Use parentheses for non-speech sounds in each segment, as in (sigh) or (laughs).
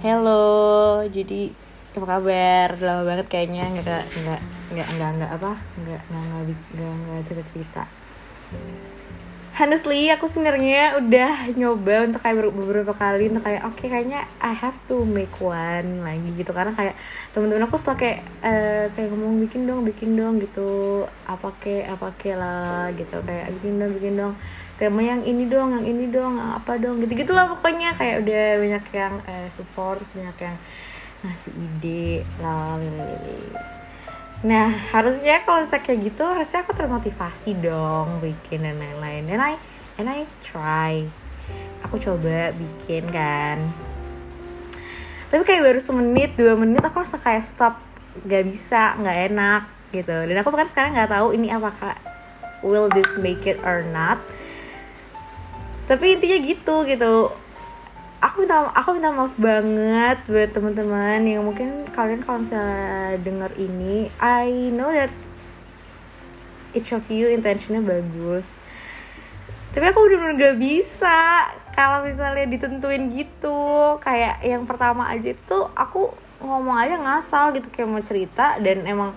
Hello, jadi apa kabar? Lama banget kayaknya nggak nggak nggak nggak nggak apa nggak nggak nggak nggak cerita cerita. Honestly, aku sebenarnya udah nyoba untuk kayak beberapa kali untuk kayak oke okay, kayaknya I have to make one lagi gitu. Karena kayak temen-temen aku setelah kayak uh, kayak ngomong bikin dong bikin dong gitu. Apa ke apa ke lah gitu. Kayak bikin dong bikin dong. Tema yang ini dong yang ini dong apa dong gitu. Gitulah pokoknya. Kayak udah banyak yang uh, support banyak yang ngasih ide lalalili nah harusnya kalau saya kayak gitu harusnya aku termotivasi dong bikin dan lain-lain. And I and I try. Aku coba bikin kan. Tapi kayak baru semenit dua menit aku langsung kayak stop. Gak bisa nggak enak gitu. Dan aku bahkan sekarang nggak tahu ini apakah will this make it or not. Tapi intinya gitu gitu aku minta aku minta maaf banget buat teman-teman yang mungkin kalian kalau misalnya denger ini I know that each of you intentionnya bagus. Tapi aku bener-bener gak bisa kalau misalnya ditentuin gitu. Kayak yang pertama aja itu aku ngomong aja ngasal gitu kayak mau cerita dan emang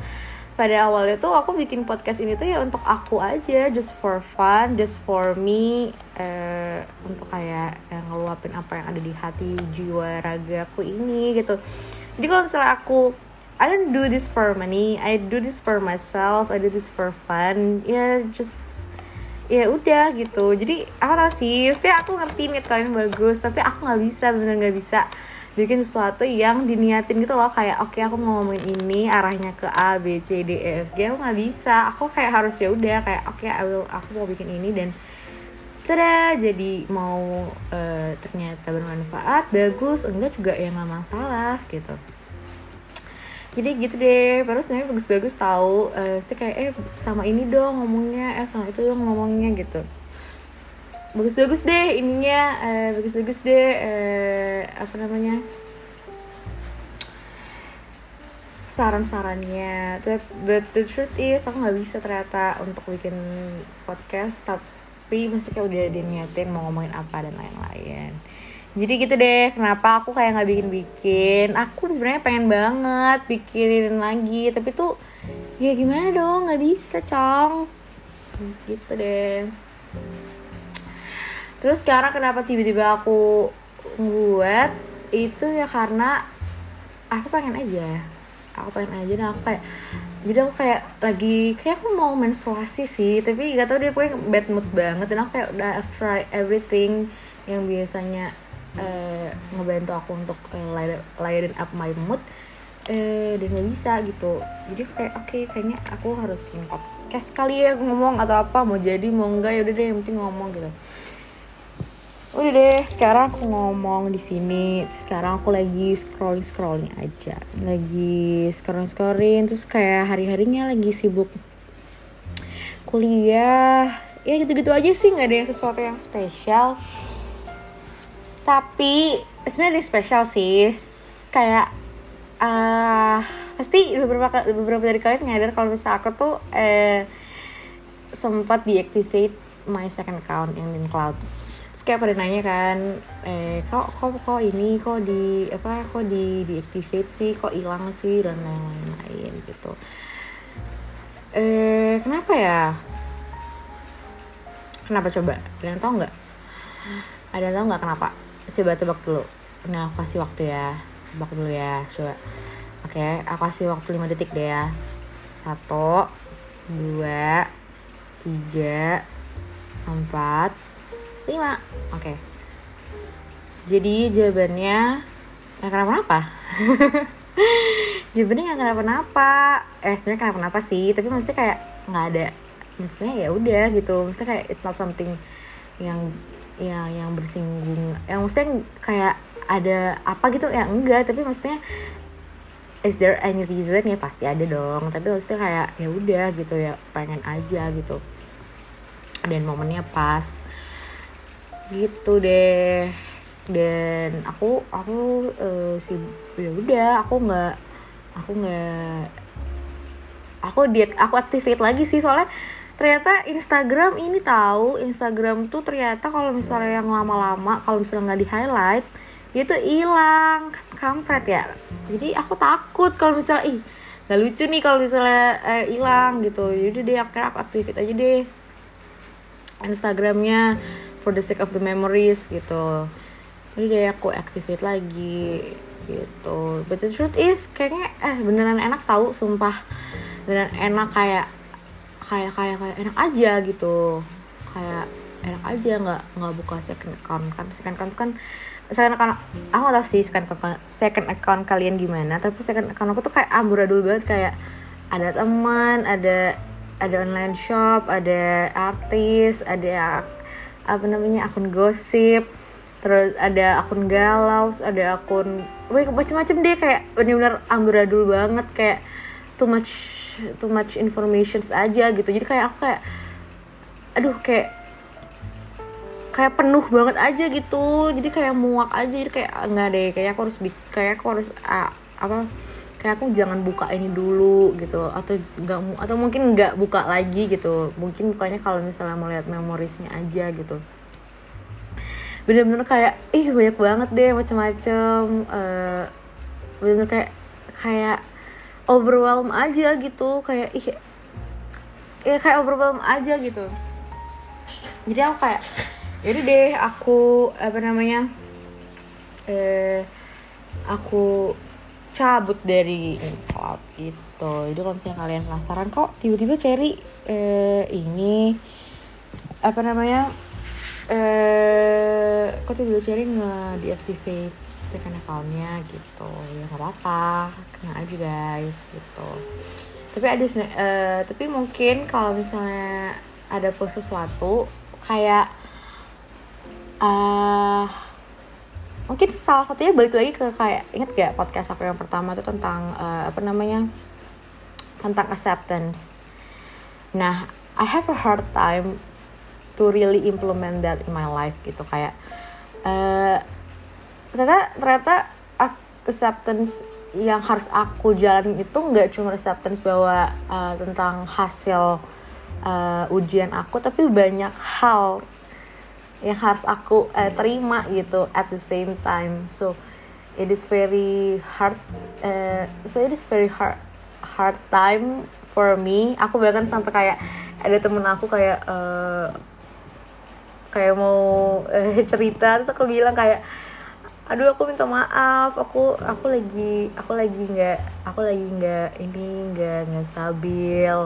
pada awalnya tuh aku bikin podcast ini tuh ya untuk aku aja just for fun just for me uh, untuk kayak yang ngeluapin apa yang ada di hati jiwa raga aku ini gitu. Jadi kalau misalnya aku I don't do this for money I do this for myself I do this for fun ya yeah, just ya udah gitu. Jadi aku tau sih pasti aku ngerti niat kalian bagus tapi aku nggak bisa bener nggak bisa bikin sesuatu yang diniatin gitu loh. Kayak oke okay, aku mau ngomongin ini arahnya ke A B C D E F G aku nggak bisa. Aku kayak harus ya udah kayak oke okay, I will aku mau bikin ini dan tada jadi mau uh, ternyata bermanfaat bagus enggak juga ya nggak masalah gitu. Jadi gitu deh baru sebenarnya bagus-bagus tahu uh, kayak eh sama ini dong ngomongnya eh sama itu dong ngomongnya gitu bagus-bagus deh ininya uh, bagus-bagus deh uh, apa namanya saran-sarannya. But the truth is aku nggak bisa ternyata untuk bikin podcast tapi mesti kayak udah diniatin mau ngomongin apa dan lain-lain. Jadi gitu deh kenapa aku kayak nggak bikin bikin aku sebenarnya pengen banget bikinin lagi tapi tuh ya gimana dong nggak bisa cong. Gitu deh terus sekarang kenapa tiba-tiba aku buat? Itu ya karena aku pengen aja. Aku pengen aja dan aku kayak jadi aku kayak lagi kayak aku mau menstruasi sih tapi gak tau dia pokoknya bad mood banget dan aku kayak udah try everything yang biasanya uh, ngebantu aku untuk uh, up my mood eh dan gak bisa gitu. Jadi kayak oke okay, kayaknya aku harus bikin podcast kali ya ngomong atau apa mau jadi mau enggak ya udah deh yang penting ngomong gitu udah deh sekarang aku ngomong di sini. Sekarang aku lagi scrolling scrolling aja. Lagi scrolling scrolling terus kayak hari harinya lagi sibuk kuliah. Ya gitu gitu aja sih nggak ada yang sesuatu yang spesial. Tapi sebenarnya ada spesial sih. Kayak uh, pasti beberapa beberapa dari kalian nyadar kalau misalnya aku tuh eh, sempat deactivate my second account yang di cloud terus kayak pada nanya kan eh kok kok kok ini kok di apa kok di deactivate sih? Kok hilang sih? Dan lain-lain gitu. Eh kenapa ya? Kenapa coba? Ada yang tahu nggak? Ada yang tahu nggak kenapa? Coba tebak dulu. Nah aku kasih waktu ya. Tebak dulu ya coba. Oke aku kasih waktu 5 detik deh ya. Satu dua tiga empat lima. Oke. Okay. jadi jawabannya nggak kenapa-napa. (laughs) Jawabannya nggak kenapa-napa. Eh sebenarnya kenapa-napa sih tapi maksudnya kayak nggak ada maksudnya ya udah gitu. Maksudnya kayak it's not something yang yang yang bersinggung. Yang maksudnya kayak ada apa gitu? Ya enggak. Tapi maksudnya is there any reason? Ya pasti ada dong. Tapi maksudnya kayak ya udah gitu ya pengen aja gitu. Dan momennya pas gitu deh. Dan aku aku uh, si ya udah aku nggak aku nggak aku dia aku activate lagi sih soalnya ternyata Instagram ini tahu Instagram tuh ternyata kalau misalnya yang lama-lama kalau misalnya nggak di highlight dia tuh hilang kampret ya. Jadi aku takut kalau misalnya ih nggak lucu nih kalau misalnya eh, hilang gitu. Jadi deh akhirnya aku aktifin aja deh Instagramnya for the sake of the memories gitu. Jadi deh aku activate lagi gitu. But the truth is kayaknya eh beneran enak tahu sumpah. Beneran enak kayak kayak kayak kayak enak aja gitu. Kayak enak aja nggak nggak buka second account. Kan second account kan second account aku nggak tahu sih second account second account kalian gimana tapi second account aku tuh kayak amburadul banget kayak ada teman ada ada online shop ada artis ada apa namanya akun gosip terus ada akun galau ada akun wih macam-macam deh kayak benar-benar amburadul banget kayak too much too much informations aja gitu. Jadi kayak aku kayak aduh kayak kayak penuh banget aja gitu. Jadi kayak muak aja jadi kayak nggak deh kayak aku harus kayak aku harus uh, apa kayak aku jangan buka ini dulu gitu. Atau nggak atau mungkin nggak buka lagi gitu. Mungkin bukanya kalau misalnya mau lihat memorisnya aja gitu. Bener-bener kayak ih banyak banget deh macam-macam uh, bener-bener kayak kayak overwhelm aja gitu. Kayak ih ya kayak overwhelm aja gitu. Jadi aku kayak jadi deh aku apa namanya eh aku cabut dari cloud gitu. Jadi kalau misalnya kalian penasaran kok tiba-tiba Cherry eh, ini apa namanya eh kok tiba-tiba Cherry nge deactivate second accountnya gitu. Ya nggak apa-apa. Kena aja guys gitu. Tapi ada uh, tapi mungkin kalau misalnya ada sesuatu kayak uh, mungkin salah satunya balik lagi ke kayak inget gak podcast aku yang pertama itu tentang uh, apa namanya tentang acceptance. Nah I have a hard time to really implement that in my life gitu kayak uh, ternyata ternyata acceptance yang harus aku jalanin itu nggak cuma acceptance bahwa uh, tentang hasil uh, ujian aku tapi banyak hal yang harus aku uh, terima gitu at the same time. So it is very hard uh, so it is very hard hard time for me. Aku bahkan sampai kayak ada temen aku kayak uh, kayak mau uh, (laughs) cerita. Terus aku bilang kayak aduh aku minta maaf. Aku aku lagi aku lagi nggak aku lagi nggak ini nggak nggak stabil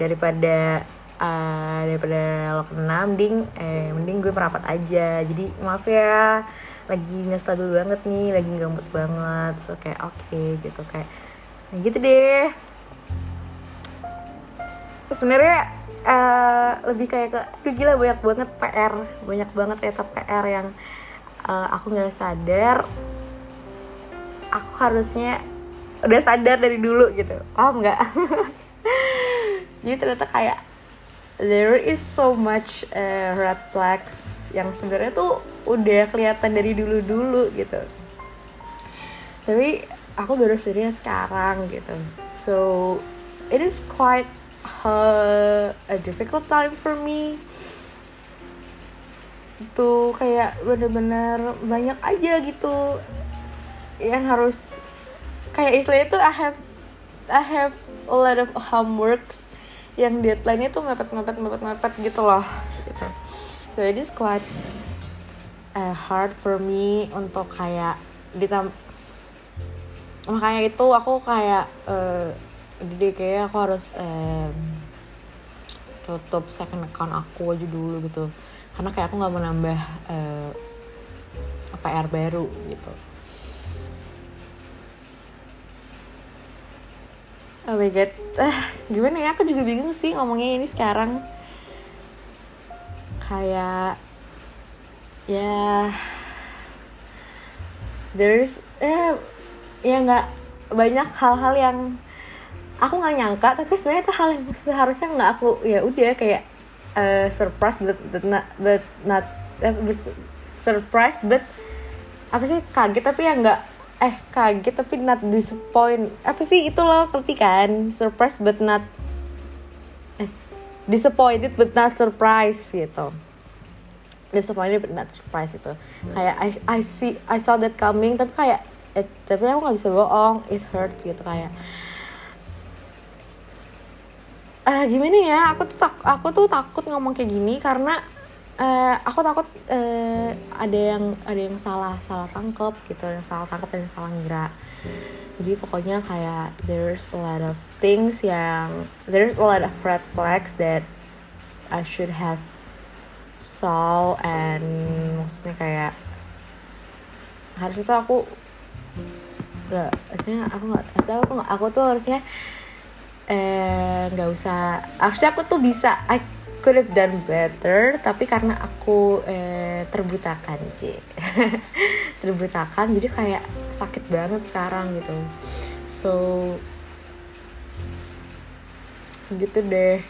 daripada uh, daripada lo kena mending eh mending gue merapat aja. Jadi maaf ya lagi nggak stabil banget nih lagi nggak mood banget. So kayak oke okay, gitu kayak nah gitu deh. Sebenarnya uh, lebih kayak ke gila banyak banget PR banyak banget ternyata PR yang uh, aku nggak sadar. Aku harusnya udah sadar dari dulu gitu. Oh enggak (laughs) jadi ternyata kayak there is so much uh, red flags yang sebenarnya tuh udah kelihatan dari dulu-dulu gitu. Tapi aku baru sadar sekarang gitu. So it is quite uh, a difficult time for me tuh kayak bener-bener banyak aja gitu yang harus kayak istilahnya tuh I have I have a lot of homeworks yang deadline-nya tuh mepet mepet mepet mepet gitu loh. So it is quite uh, hard for me untuk kayak ditam makanya itu aku kayak uh, jadi kayak aku harus um, tutup second account aku aja dulu gitu. Karena kayak aku nggak mau nambah uh, PR baru gitu Oh my god, ah, gimana ya? Aku juga bingung sih ngomongnya ini sekarang. Kayak ya there's eh ya nggak banyak hal-hal yang aku nggak nyangka tapi sebenarnya itu hal yang seharusnya nggak aku ya udah kayak uh, surprise but, but not but not uh, surprise but apa sih kaget tapi ya nggak eh kaget tapi not disappoint. Apa sih itu loh ngerti kan? Surprise but not eh disappointed but not surprise gitu. Disappointed but not surprised gitu. Kayak I I see I saw that coming tapi kayak eh, tapi aku nggak bisa bohong. It hurts gitu kayak. Uh, gimana ya? Aku tuh tak aku tuh takut ngomong kayak gini karena uh, aku takut uh, ada yang ada yang salah salah tangkep gitu yang salah tangkep dan yang salah ngira. Jadi pokoknya kayak there's a lot of things yang there's a lot of red flags that I should have saw and maksudnya kayak harusnya tuh aku nggak maksudnya aku nggak aku aku tuh harusnya eh nggak usah actually aku tuh bisa I could have done better tapi karena aku eh, terbutakan c (laughs) terbutakan jadi kayak sakit banget sekarang gitu. So gitu deh.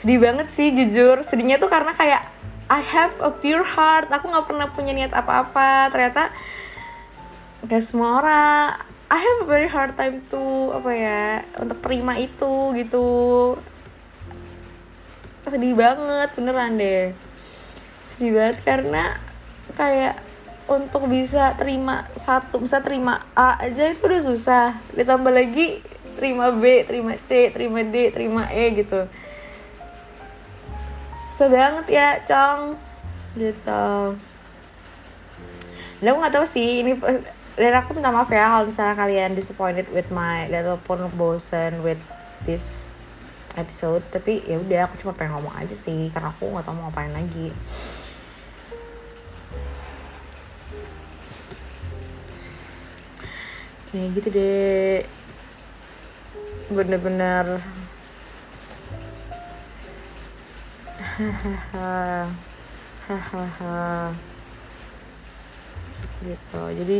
Sedih banget sih jujur. Sedihnya tuh karena kayak I have a pure heart. Aku nggak pernah punya niat apa-apa. Ternyata gak semua orang I have a very hard time to apa ya untuk terima itu gitu sedih banget beneran deh. Sedih banget karena kayak untuk bisa terima satu bisa terima A aja itu udah susah. Ditambah lagi terima B terima C terima D terima E gitu. Susah banget ya cong. Gitu. Dan aku gak tahu sih ini dan aku minta maaf ya kalau misalnya kalian disappointed with my ataupun bosen with this episode tapi ya udah aku cuma pengen ngomong aja sih karena aku nggak tahu mau ngapain lagi. Ya gitu deh. Bener-bener. Hahaha (laughs) hahaha gitu jadi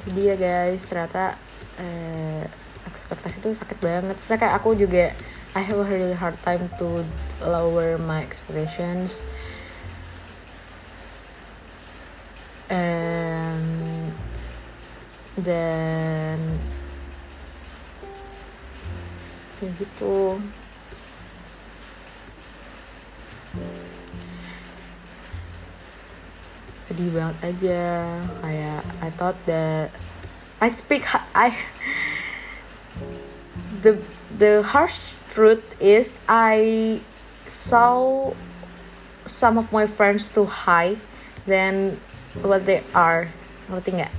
sedih ya guys ternyata eh, ekspektasi itu sakit banget. Terus kayak aku juga I have a really hard time to lower my expectations. And dan ya gitu. Sedih banget aja. Kayak I thought that I speak I the the harsh truth is I saw some of my friends too high than what they are. Ngerti nggak?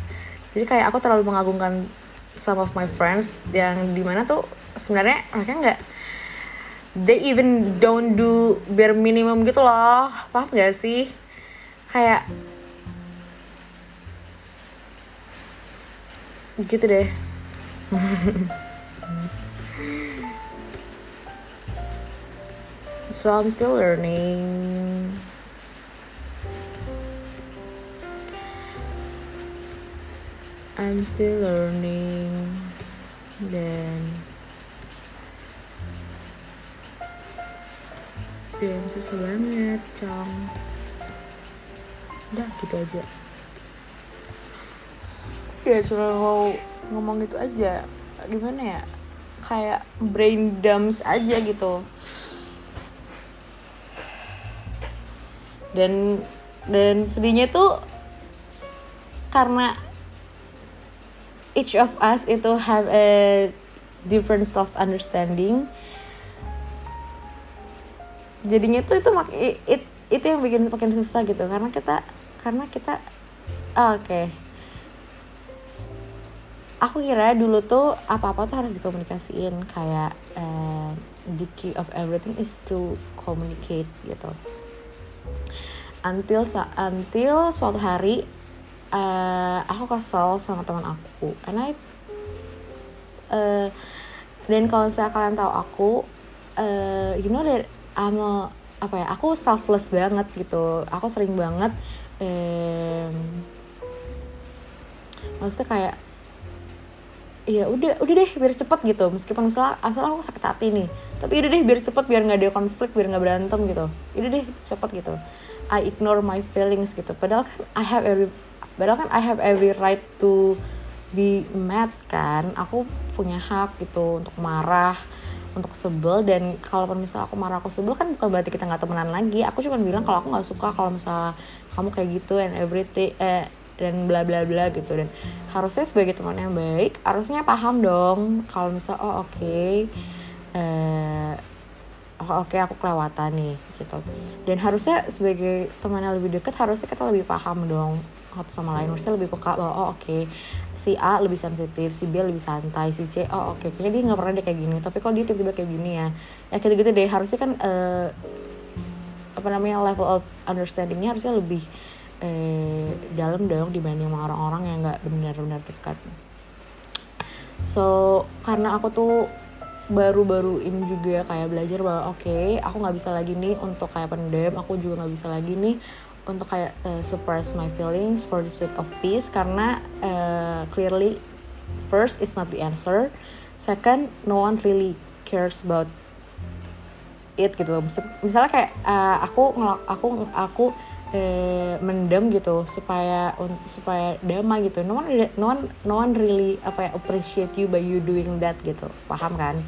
Jadi kayak aku terlalu mengagungkan some of my friends yang di mana tuh sebenarnya mereka nggak they even don't do bare minimum gitu loh. Paham gak sih? Kayak gitu deh (laughs) so I'm still learning. I'm still learning. Dan dan susah banget cong udah gitu aja. Ya cuma mau ngomong itu aja. Gimana ya? Kayak brain dumps aja gitu dan dan sedihnya tuh karena each of us itu have a different self understanding. Jadinya tuh itu mak it, itu yang bikin makin susah gitu. Karena kita karena kita oh, oke. Okay aku kira dulu tuh apa-apa tuh harus dikomunikasiin. Kayak uh, the key of everything is to communicate gitu until until suatu hari uh, aku kesel sama teman aku. Karena uh, dan kalau misalnya kalian tahu aku uh, you know that I'm a, apa ya aku selfless banget gitu. Aku sering banget um, maksudnya kayak iya udah udah deh biar cepet gitu. Meskipun misalnya asal aku sakit hati nih. Tapi udah deh biar cepet biar nggak ada konflik biar nggak berantem gitu. Udah deh cepet gitu I ignore my feelings gitu. Padahal kan I have every padahal kan I have every right to be mad kan. Aku punya hak gitu untuk marah untuk sebel. Dan kalau misal aku marah aku sebel kan bukan berarti kita nggak temenan lagi. Aku cuma bilang kalau aku nggak suka kalau misal kamu kayak gitu and everything eh, dan bla bla bla gitu. Dan harusnya sebagai teman yang baik harusnya paham dong kalau misal oh oke okay, eh, oh, oke okay, aku kelewatan nih gitu. Dan harusnya sebagai teman yang lebih dekat harusnya kita lebih paham dong. Satu sama lain harusnya lebih peka bahwa oh oke okay, si A lebih sensitif si B lebih santai si C oh oke okay, kayaknya dia nggak pernah deh kayak gini. Tapi kok dia tiba-tiba kayak gini ya ya gitu gitu deh. Harusnya kan uh, apa namanya level of understandingnya harusnya lebih uh, dalam dong dibanding sama orang-orang yang nggak benar-benar dekat. So karena aku tuh baru-baru ini juga kayak belajar bahwa oke okay, aku nggak bisa lagi nih untuk kayak pendem aku juga nggak bisa lagi nih untuk kayak uh, suppress my feelings for the sake of peace karena uh, clearly first it's not the answer. Second no one really cares about it gitu loh. Misalnya kayak uh, aku aku aku eh, mendem gitu supaya supaya damai gitu. No one no one no one really apa ya appreciate you by you doing that gitu. Paham kan?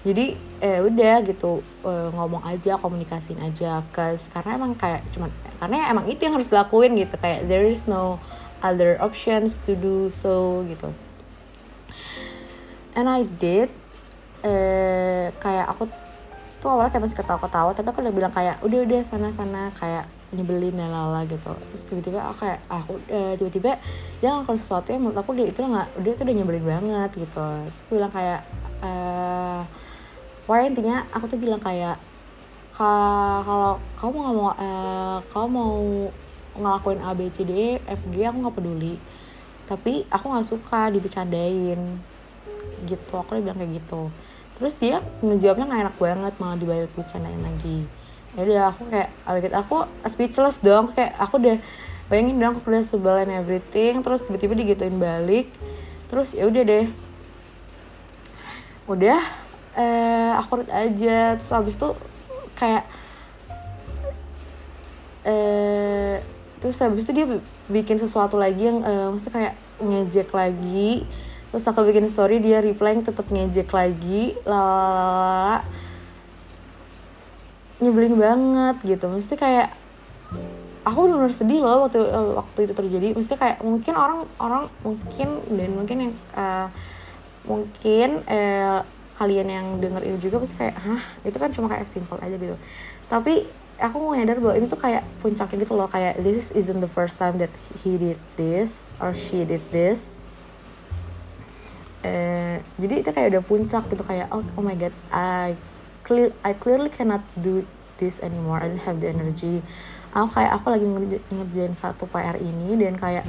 Jadi eh udah gitu eh, ngomong aja komunikasiin aja. Cause karena emang kayak cuman karena emang itu yang harus dilakuin gitu. Kayak there is no other options to do so gitu. And I did eh kayak aku tuh awalnya kayak masih ketawa-ketawa tapi aku udah bilang kayak udah udah sana-sana kayak nyebelin dan lala gitu. Terus tiba-tiba aku kayak aku eh, tiba-tiba dia ngelakuin sesuatu yang menurut aku dia itu nggak dia tuh udah nyebelin banget gitu. Terus aku bilang kayak eh intinya aku tuh bilang kayak kalau kamu nggak mau uh, kamu mau ngelakuin A B C D E F G aku nggak peduli. Tapi aku nggak suka dibecandain. Gitu aku udah bilang kayak gitu terus dia ngejawabnya nggak enak banget malah dibalik bercandain lagi. Ya aku kayak abis aku speechless dong kayak aku udah bayangin dong aku udah sebel and everything terus tiba-tiba digituin balik. Terus ya udah deh. Udah eh awkward aja. Terus abis itu kayak eh terus habis itu dia bikin sesuatu lagi yang eh, maksudnya kayak ngejek lagi terus aku bikin story dia reply tetap ngejek lagi. Lalala nyebelin banget gitu. Mesti kayak aku benar sedih loh waktu waktu itu terjadi. Mesti kayak mungkin orang orang mungkin dan mungkin yang uh, mungkin uh, kalian yang denger ini juga pasti kayak hah? Itu kan cuma kayak simple aja gitu. Tapi aku mau nyadar bahwa ini tuh kayak puncaknya gitu loh. Kayak this isn't the first time that he did this or she did this eh, jadi itu kayak udah puncak gitu kayak oh, oh my god I clear I clearly cannot do this anymore. I don't have the energy. Aku kayak aku lagi ngerjain satu PR ini dan kayak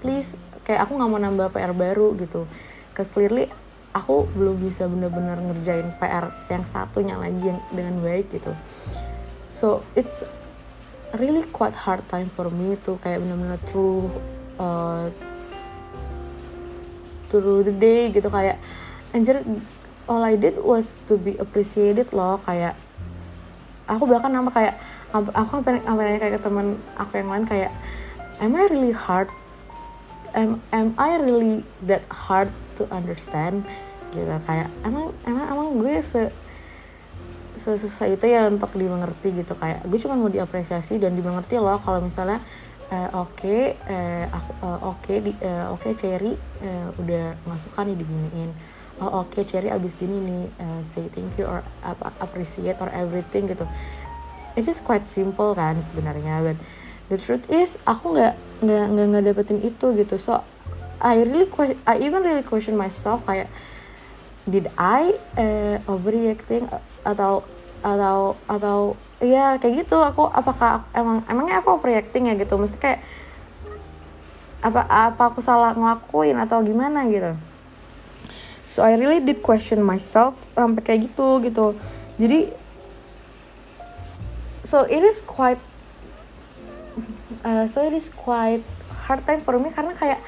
please kayak aku nggak mau nambah PR baru gitu. Cause clearly aku belum bisa bener-bener ngerjain PR yang satunya lagi yang dengan baik gitu. So it's really quite hard time for me to kayak bener-bener through uh, through the day gitu kayak anjir all I did was to be appreciated loh kayak aku bahkan nama kayak aku apa nanya kayak ke teman aku yang lain kayak am I really hard am am I really that hard to understand? Gitu kayak emang emang emang gue se sesusah itu ya untuk dimengerti gitu kayak gue cuma mau diapresiasi dan dimengerti loh kalau misalnya uh, oke okay, uh, uh, oke okay, uh, oke okay, Cherry uh, udah masukkan nih diginiin oh oke okay, Cherry abis gini nih uh, say thank you or uh, appreciate or everything gitu. It is quite simple kan sebenarnya but the truth is aku nggak nggak nggak nggak dapetin itu gitu. So I really I even really question myself kayak did I uh, overreacting atau atau atau ya kayak gitu. Aku apakah emang emangnya aku overreacting ya gitu? Mesti kayak apa apa aku salah ngelakuin atau gimana gitu? So I really did question myself sampai kayak gitu gitu. Jadi so it is quite uh, so it is quite hard time for me karena kayak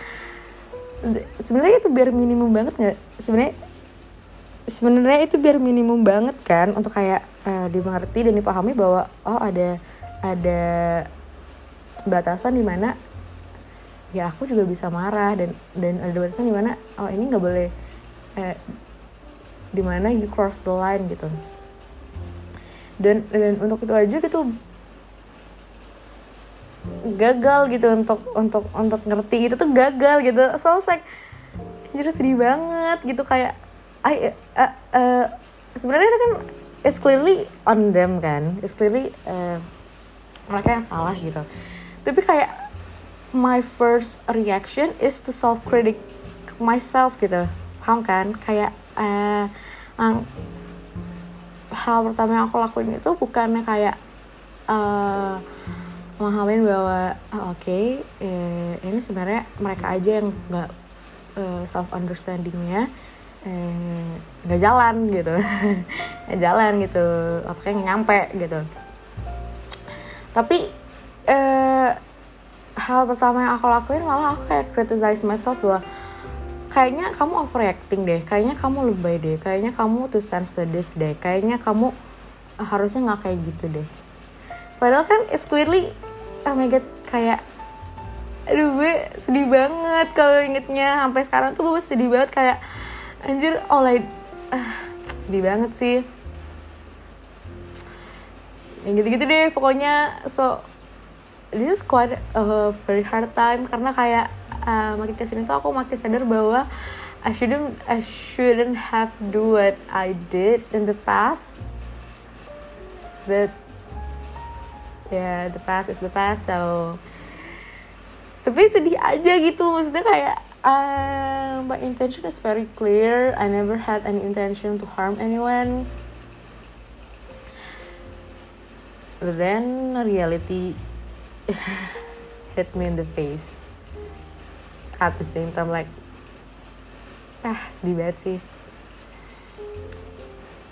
sebenarnya itu biar minimum banget nggak? Sebenarnya sebenarnya itu biar minimum banget kan untuk kayak uh, dimengerti dan dipahami bahwa oh ada ada batasan di mana ya aku juga bisa marah dan dan ada batasan di mana oh ini nggak boleh eh, di mana you cross the line gitu. Dan dan untuk itu aja gitu gagal gitu untuk untuk untuk ngerti itu tuh gagal gitu. So like jadi sedih banget gitu kayak I uh, uh, sebenarnya itu kan it's clearly on them kan. It's clearly uh, mereka yang salah gitu. Tapi kayak my first reaction is to self critic myself gitu. Paham kan? Kayak uh, um, hal pertama yang aku lakuin itu bukannya kayak uh, bahwa oh, oke okay, eh, ini sebenarnya mereka aja yang nggak uh, self understandingnya nggak eh, jalan gitu. (laughs) Nggak jalan gitu. Otaknya nyampe gitu. Tapi eh, hal pertama yang aku lakuin malah aku kayak criticize myself bahwa kayaknya kamu overreacting deh. Kayaknya kamu lebay deh. Kayaknya kamu tuh sensitive deh. Kayaknya kamu harusnya nggak kayak gitu deh. Padahal kan it's clearly oh my god kayak aduh gue sedih banget kalau ingetnya. Sampai sekarang tuh gue sedih banget kayak anjir I ah, sedih banget sih. Yang gitu-gitu deh pokoknya. So this is quite a very hard time karena kayak uh, makin ke sini tuh aku makin sadar bahwa I shouldn't I shouldn't have do what I did in the past. But yeah the past is the past so. Tapi sedih aja gitu maksudnya kayak uh, my intention is very clear. I never had any intention to harm anyone. But then reality (laughs) hit me in the face. At the same time like ah sedih banget sih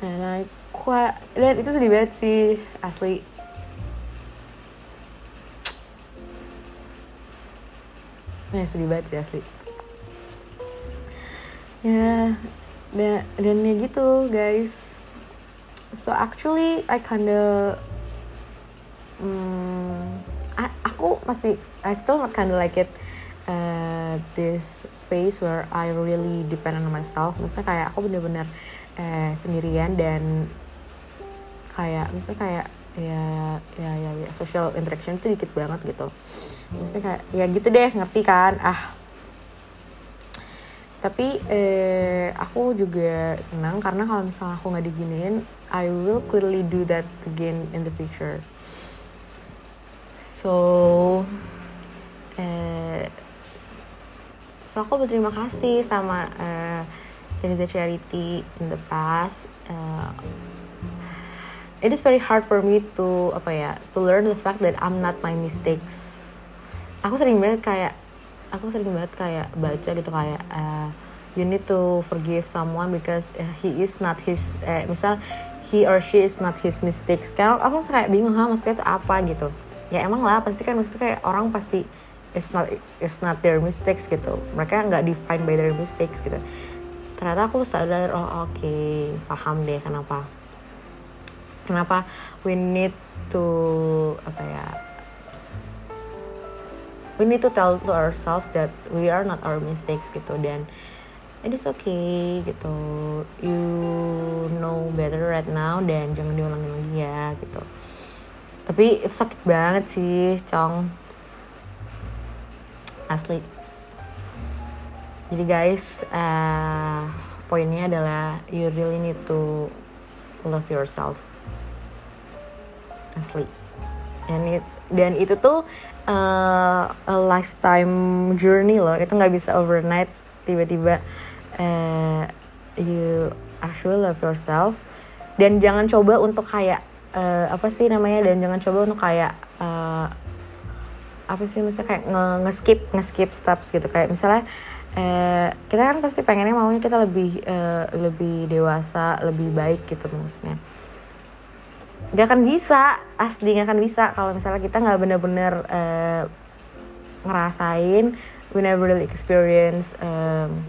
and I quite dan itu sedih banget sih asli ya sedih banget sih asli ya dan dan ya gitu guys. So actually I kinda I, aku masih I still not kinda like it uh, this phase where I really depend on myself. Maksudnya kayak aku bener-bener uh, sendirian dan kayak maksudnya kayak ya ya ya, ya social interaction itu dikit banget gitu. Maksudnya kayak ya gitu deh ngerti kan? Ah tapi eh, aku juga senang karena kalau misalnya aku nggak diginiin I will clearly do that again in the future. So eh, so aku berterima kasih sama uh, Charity in the past. Uh, it is very hard for me to apa ya to learn the fact that I'm not my mistakes. Aku sering banget kayak aku sering banget kayak baca gitu kayak uh, you need to forgive someone because uh, he is not his uh, misal he or she is not his mistakes. Karena aku kayak bingung ha maksudnya itu apa? gitu. Ya emang lah pasti kan mesti kayak orang pasti it's not it's not their mistakes gitu. Mereka nggak define by their mistakes gitu. Ternyata aku sadar oh oke okay, paham deh kenapa kenapa we need to apa ya we need to tell to ourselves that we are not our mistakes gitu. Dan it is okay gitu. You know better right now dan jangan diulangin lagi ya gitu. Tapi sakit banget sih cong asli. Jadi guys uh, poinnya adalah you really need to love yourself. Asli. And it, dan itu tuh uh, a lifetime journey loh. Itu nggak bisa overnight tiba-tiba uh, you actually love yourself. Dan jangan coba untuk kayak uh, apa sih namanya dan jangan coba untuk kayak uh, apa sih misalnya kayak nge-skip nge-skip steps gitu. Kayak misalnya uh, kita kan pasti pengennya maunya kita lebih uh, lebih dewasa lebih baik gitu maksudnya gak akan bisa asli gak akan bisa. Kalau misalnya kita nggak bener-bener uh, ngerasain we never really experience um,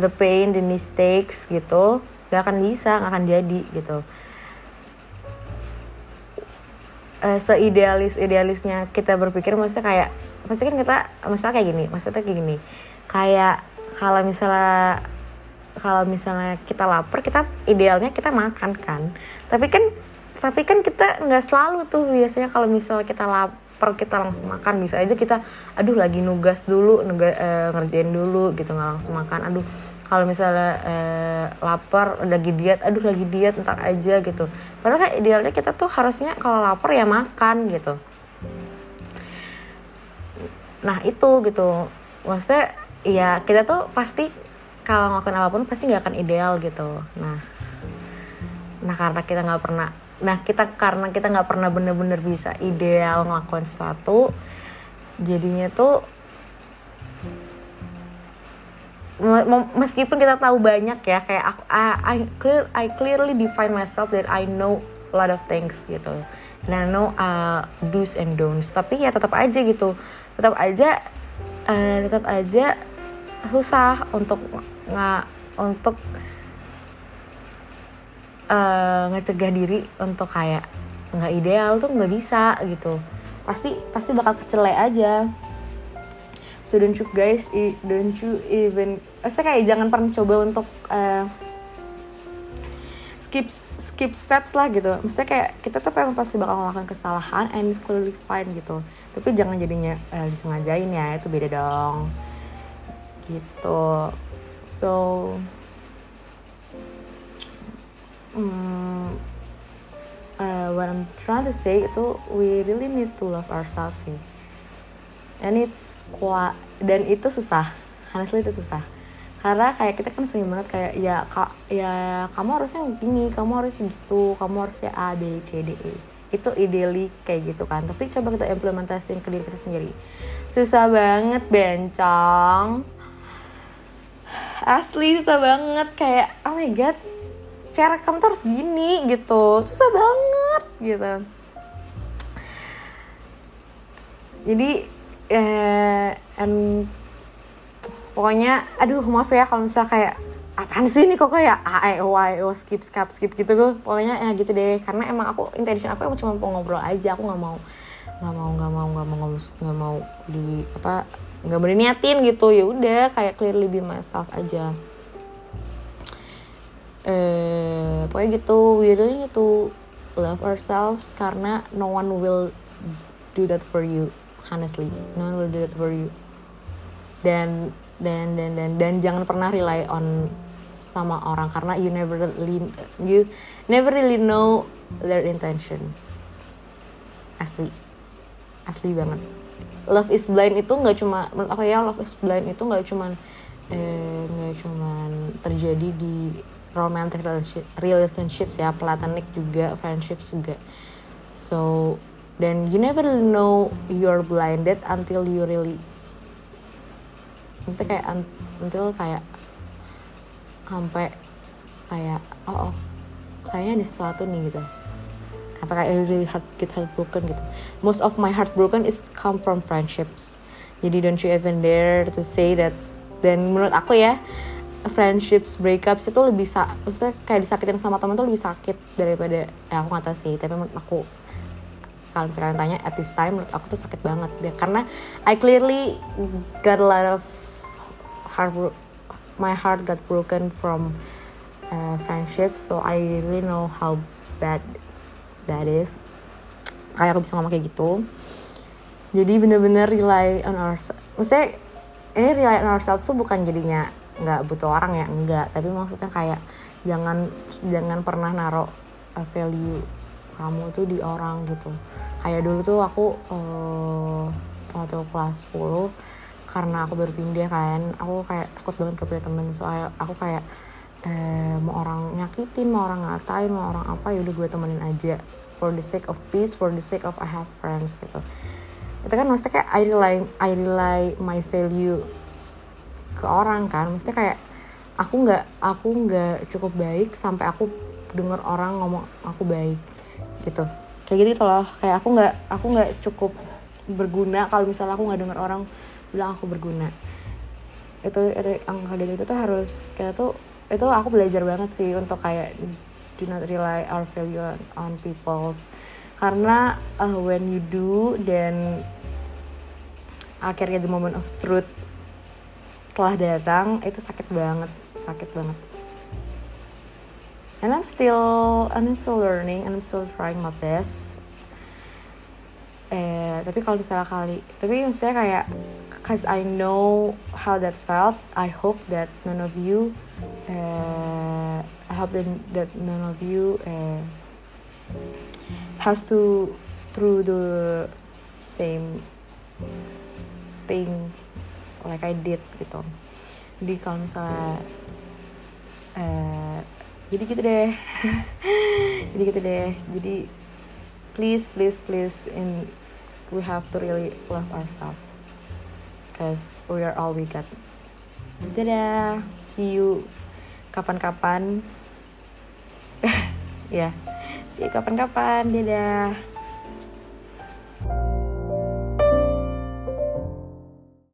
the pain the mistakes gitu gak akan bisa gak akan jadi gitu. Uh, seidealis idealisnya kita berpikir maksudnya kayak pasti kan kita masalah kayak gini maksudnya kayak gini. Kayak kalau misalnya kalau misalnya kita lapar kita idealnya kita makan kan. Tapi kan tapi kan kita nggak selalu tuh biasanya kalau misalnya kita lapar kita langsung makan bisa aja kita aduh lagi nugas dulu nuga, eh, ngerjain dulu gitu nggak langsung makan. Aduh kalau misalnya eh, lapar lagi diet aduh lagi diet ntar aja gitu. Padahal kan idealnya kita tuh harusnya kalau lapar ya makan gitu. Nah itu gitu. Maksudnya ya kita tuh pasti kalau ngelakuin apa pun pasti nggak akan ideal gitu. Nah nah karena kita nggak pernah nah kita karena kita nggak pernah bener-bener bisa ideal ngelakuin sesuatu jadinya tuh meskipun kita tahu banyak ya kayak aku I, I clear I clearly define myself that I know a lot of things gitu. And I know uh, do's and don'ts. Tapi ya tetap aja gitu. Tetap aja uh, tetap aja susah untuk nggak untuk uh, ngecegah diri untuk kayak nggak ideal tuh nggak bisa gitu. Pasti pasti bakal kecele aja. So don't you guys don't you even pasti kayak jangan pernah coba untuk uh, skip skip steps lah gitu. Maksudnya kayak kita tuh memang pasti bakal melakukan kesalahan and it's clearly fine gitu. Tapi jangan jadinya uh, disengajain ya itu beda dong. Gitu so um, uh, what I'm trying to say itu we really need to love ourselves sih. And it's quite dan itu susah. Honestly itu susah. Karena kayak kita kan sering banget kayak ya kak ya kamu harusnya gini kamu harusnya gitu kamu harusnya A B C D E. Itu ideally kayak gitu kan. Tapi coba kita implementasiin ke diri kita sendiri. Susah banget bencong asli susah banget. Kayak oh my god cara kamu tuh harus gini gitu. Susah banget gitu. Jadi eh and pokoknya aduh maaf ya kalau misalnya kayak apaan sih ini kok kayak A, E, O, I, O, skip, skip, skip gitu gue pokoknya ya gitu deh. Karena emang aku intention aku emang cuma mau ngobrol aja. Aku nggak mau nggak mau nggak mau nggak mau nggak mau di apa nggak berniatin gitu. Ya udah kayak clearly be myself aja. Eh pokoknya gitu we really need to love ourselves karena no one will do that for you honestly. No one will do that for you. Dan dan dan dan dan jangan pernah rely on sama orang karena you never really you never really know their intention. Asli. Asli banget love is blind itu nggak cuma menurut aku ya love is blind itu nggak cuma eh, nggak cuma terjadi di romantic relationship, relationships ya platonic juga friendships juga. So dan you never know you're blinded until you really mesti kayak until kayak sampai kayak oh, oh kayaknya ada sesuatu nih gitu apa kayak really heart get heartbroken gitu. Most of my heartbroken is come from friendships. Jadi don't you even dare to say that. Dan menurut aku ya friendships breakups itu lebih sa maksudnya kayak disakitin sama teman tuh lebih sakit daripada ya aku nggak tahu sih tapi menurut aku kalau misalnya tanya at this time menurut aku tuh sakit banget ya karena I clearly got a lot of heart my heart got broken from uh, friendships so I really know how bad that is kayak aku bisa ngomong kayak gitu. Jadi bener-bener rely on ourselves maksudnya ini rely on ourselves tuh bukan jadinya nggak butuh orang ya enggak tapi maksudnya kayak jangan jangan pernah naruh uh, value kamu tuh di orang gitu. Kayak dulu tuh aku uh, waktu kelas 10 karena aku baru pindah kan aku kayak takut banget ke punya temen. Soalnya aku kayak eh, mau orang nyakitin mau orang ngatain mau orang apa ya udah gue temenin aja. For the sake of peace for the sake of I have friends gitu. Itu kan maksudnya kayak I rely I rely my value ke orang kan. Maksudnya kayak aku nggak aku nggak cukup baik sampai aku denger orang ngomong aku baik gitu. Kayak gitu loh. Kayak aku nggak aku nggak cukup berguna kalau misalnya aku nggak denger orang bilang aku berguna. Itu itu angka gitu itu tuh harus kita tuh itu aku belajar banget sih untuk kayak do not rely our value on, people's. Karena uh, when you do dan akhirnya the moment of truth telah datang itu sakit banget sakit banget. And I'm still and I'm still learning and I'm still trying my best. Eh tapi kalau misalnya kali tapi maksudnya kayak cause I know how that felt I hope that none of you uh, I hope that, that none of you uh, has to through the same thing like I did gitu. Jadi kalau misalnya uh, jadi gitu deh. (laughs) Jadi gitu deh. Jadi please please please in we have to really love ourselves because we are all we got. Dadah. See you kapan-kapan. Ya (laughs) yeah. see you kapan-kapan. Dadah